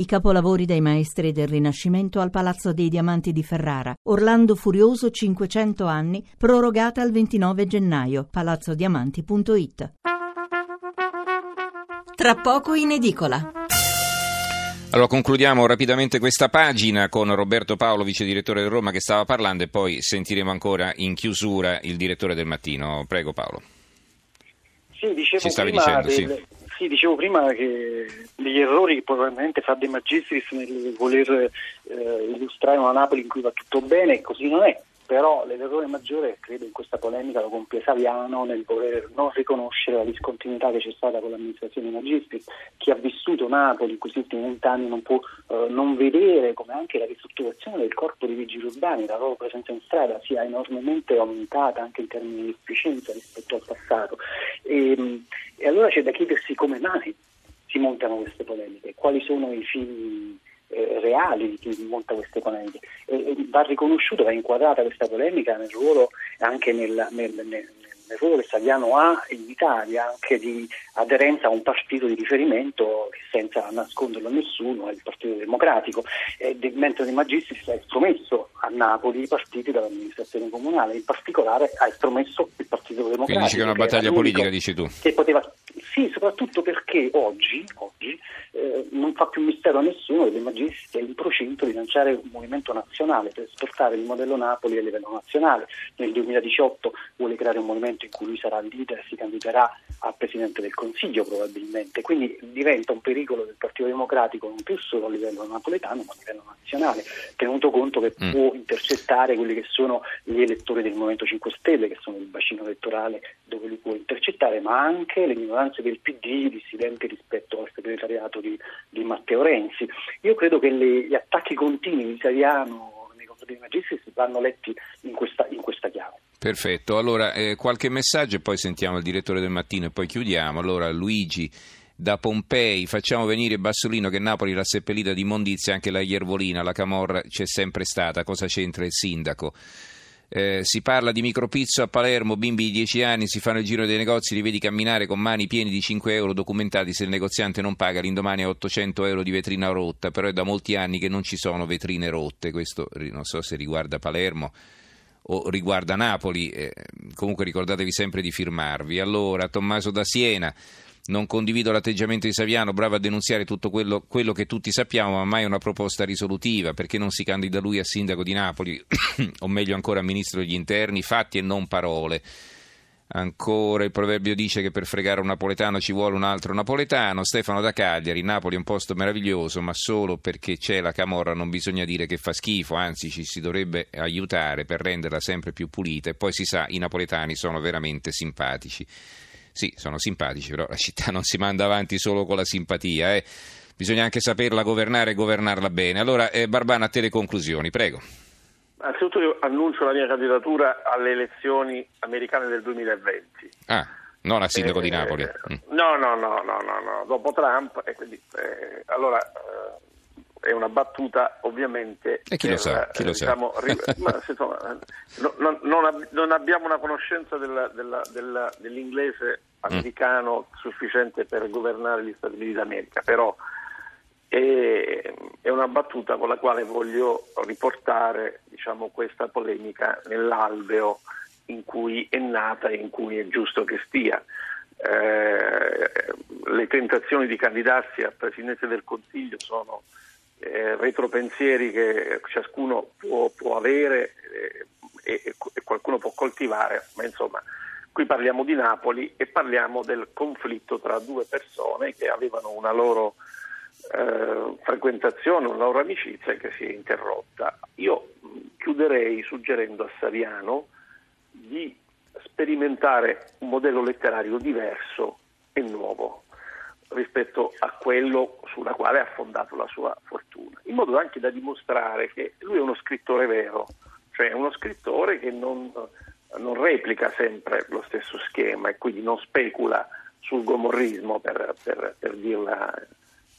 I capolavori dei maestri del Rinascimento al Palazzo dei Diamanti di Ferrara. Orlando Furioso 500 anni, prorogata al 29 gennaio. palazzodiamanti.it. Tra poco in edicola. Allora concludiamo rapidamente questa pagina con Roberto Paolo, vice direttore del Roma, che stava parlando e poi sentiremo ancora in chiusura il direttore del mattino. Prego Paolo. Sì, dicevo si stavi dicendo, del... sì. Sì. dicevo prima che degli errori che probabilmente fa De Magistris nel voler eh, illustrare una Napoli in cui va tutto bene, così non è però l'errore maggiore credo in questa polemica lo compie Saviano nel voler non riconoscere la discontinuità che c'è stata con l'amministrazione Magistris chi ha vissuto Napoli in questi ultimi vent'anni non può eh, non vedere come anche la ristrutturazione del corpo di vigili urbani la loro presenza in strada sia enormemente aumentata anche in termini di efficienza rispetto al passato. E, e allora c'è da chiedersi come mai si montano queste polemiche quali sono i fini eh, reali di chi monta queste polemiche. E, e va riconosciuta, va inquadrata questa polemica nel ruolo anche nel, nel, nel, nel ruolo che Saviano ha in Italia anche di aderenza a un partito di riferimento che senza nasconderlo a nessuno è il Partito Democratico, e, mentre De Magistris ha estromesso a Napoli i partiti dall'amministrazione comunale, in particolare ha estromesso il Partito Democratico. Quindi dici che è una battaglia politica, dici tu. Che poteva, sì, soprattutto perché oggi, oggi non fa più mistero a nessuno che De Magistris è in procinto di lanciare un movimento nazionale per esportare il modello Napoli a livello nazionale. Nel 2018 vuole creare un movimento in cui lui sarà leader si candiderà a Presidente del Consiglio probabilmente, quindi diventa un pericolo del Partito Democratico non più solo a livello napoletano ma a livello nazionale, tenuto conto che mm. può intercettare quelli che sono gli elettori del Movimento 5 Stelle, che sono il bacino elettorale dove lui può intercettare, ma anche le minoranze del PD dissidenti rispetto al segretariato di, di Matteo Renzi. Io credo che le, gli attacchi continui di Italiano nei confronti dei Magistris vanno letti in questa. Perfetto, allora eh, qualche messaggio e poi sentiamo il direttore del mattino e poi chiudiamo. Allora Luigi da Pompei, facciamo venire Bassolino che Napoli l'ha seppellita di immondizia, anche la Iervolina, la Camorra c'è sempre stata, cosa c'entra il sindaco? Eh, si parla di micropizzo a Palermo, bimbi di 10 anni si fanno il giro dei negozi, li vedi camminare con mani piene di 5 euro documentati, se il negoziante non paga l'indomani a 800 euro di vetrina rotta, però è da molti anni che non ci sono vetrine rotte, questo non so se riguarda Palermo o riguarda Napoli, eh, comunque ricordatevi sempre di firmarvi. Allora, Tommaso da Siena, non condivido l'atteggiamento di Saviano, bravo a denunziare tutto quello, quello, che tutti sappiamo, ma mai una proposta risolutiva, perché non si candida lui a sindaco di Napoli, o meglio ancora a ministro degli interni, fatti e non parole. Ancora il proverbio dice che per fregare un napoletano ci vuole un altro napoletano. Stefano da Cagliari, Napoli è un posto meraviglioso, ma solo perché c'è la camorra non bisogna dire che fa schifo, anzi ci si dovrebbe aiutare per renderla sempre più pulita e poi si sa i napoletani sono veramente simpatici. Sì, sono simpatici, però la città non si manda avanti solo con la simpatia, eh. bisogna anche saperla governare e governarla bene. Allora, eh, Barbana, a te le conclusioni, prego. Anzitutto io annuncio la mia candidatura alle elezioni americane del 2020. Ah, non a sindaco eh, di Napoli. Mm. No, no, no, no, no, no, dopo Trump. E quindi, eh, allora, eh, è una battuta ovviamente... E chi lo sa? Chi lo diciamo, sa? ma, insomma, no, non, non, non, abbiamo una conoscenza della, della, della, dell'inglese americano mm. sufficiente per governare gli Stati Uniti d'America, però e è una battuta con la quale voglio riportare diciamo, questa polemica nell'alveo in cui è nata e in cui è giusto che stia. Eh, le tentazioni di candidarsi a Presidente del Consiglio sono eh, retropensieri che ciascuno può, può avere eh, e, e, qualcuno può coltivare, ma insomma qui parliamo di Napoli e parliamo del conflitto tra due persone che avevano una loro eh, frequentazione, una loro amicizia che si è interrotta. Io chiuderei suggerendo a Saviano di sperimentare un modello letterario diverso e nuovo rispetto a quello sulla quale ha fondato la sua fortuna, in modo anche da dimostrare che lui è uno scrittore vero, cioè uno scrittore che non, non replica sempre lo stesso schema e quindi non specula sul gomorrismo per, per, per dirla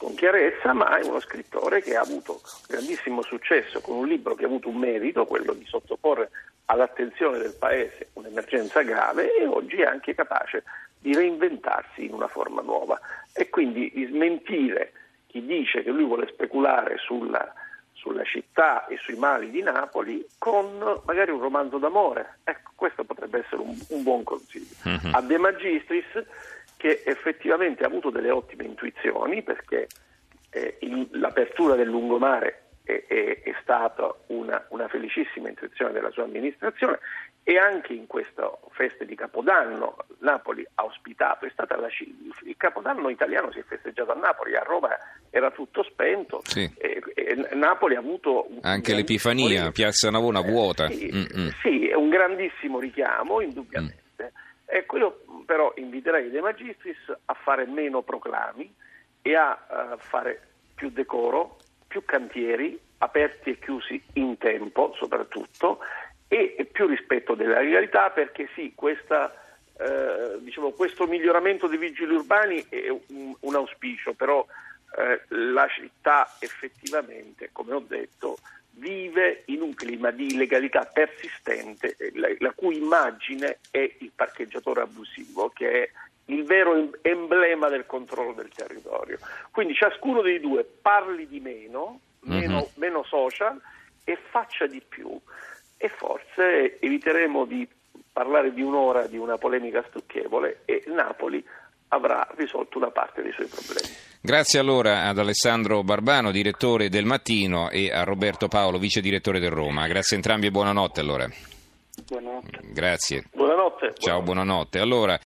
con chiarezza, ma è uno scrittore che ha avuto grandissimo successo con un libro che ha avuto un merito, quello di sottoporre all'attenzione del Paese un'emergenza grave e oggi è anche capace di reinventarsi in una forma nuova e quindi di smentire chi dice che lui vuole speculare sulla, sulla città e sui mali di Napoli con magari un romanzo d'amore. Ecco, questo potrebbe essere un, un buon consiglio. Uh-huh. A De Magistris, che effettivamente ha avuto delle ottime intuizioni, perché eh, il, l'apertura del lungomare è, è, è stata una, una, felicissima intuizione della sua amministrazione e anche in questa festa di Capodanno Napoli ha ospitato, è stata la, il Capodanno italiano si è festeggiato a Napoli, a Roma era tutto spento, sì. e, e Napoli ha avuto... Anche l'Epifania. Piazza Navona vuota. Eh, sì, sì, è un grandissimo richiamo, indubbiamente. Mm. Ecco, io però inviterei De Magistris a fare meno proclami e a uh, fare più decoro, più cantieri, aperti e chiusi in tempo soprattutto, e più rispetto della legalità perché sì, questa, eh, diciamo, questo miglioramento dei vigili urbani è un, un auspicio, però eh, la città effettivamente, come ho detto, vive in un clima di illegalità persistente, la, la cui immagine è il parcheggiatore abusivo, che è il vero emblema del controllo del territorio. Quindi ciascuno dei due parli di meno, meno, mm-hmm. meno social e faccia di più e forse eviteremo di parlare di un'ora di una polemica stucchevole e Napoli avrà risolto una parte dei suoi problemi. Grazie allora ad Alessandro Barbano, direttore del Mattino, e a Roberto Paolo, vice direttore del Roma. Grazie a entrambi e buonanotte allora. Buonanotte. Grazie. Buonanotte. Ciao, buonanotte. Allora,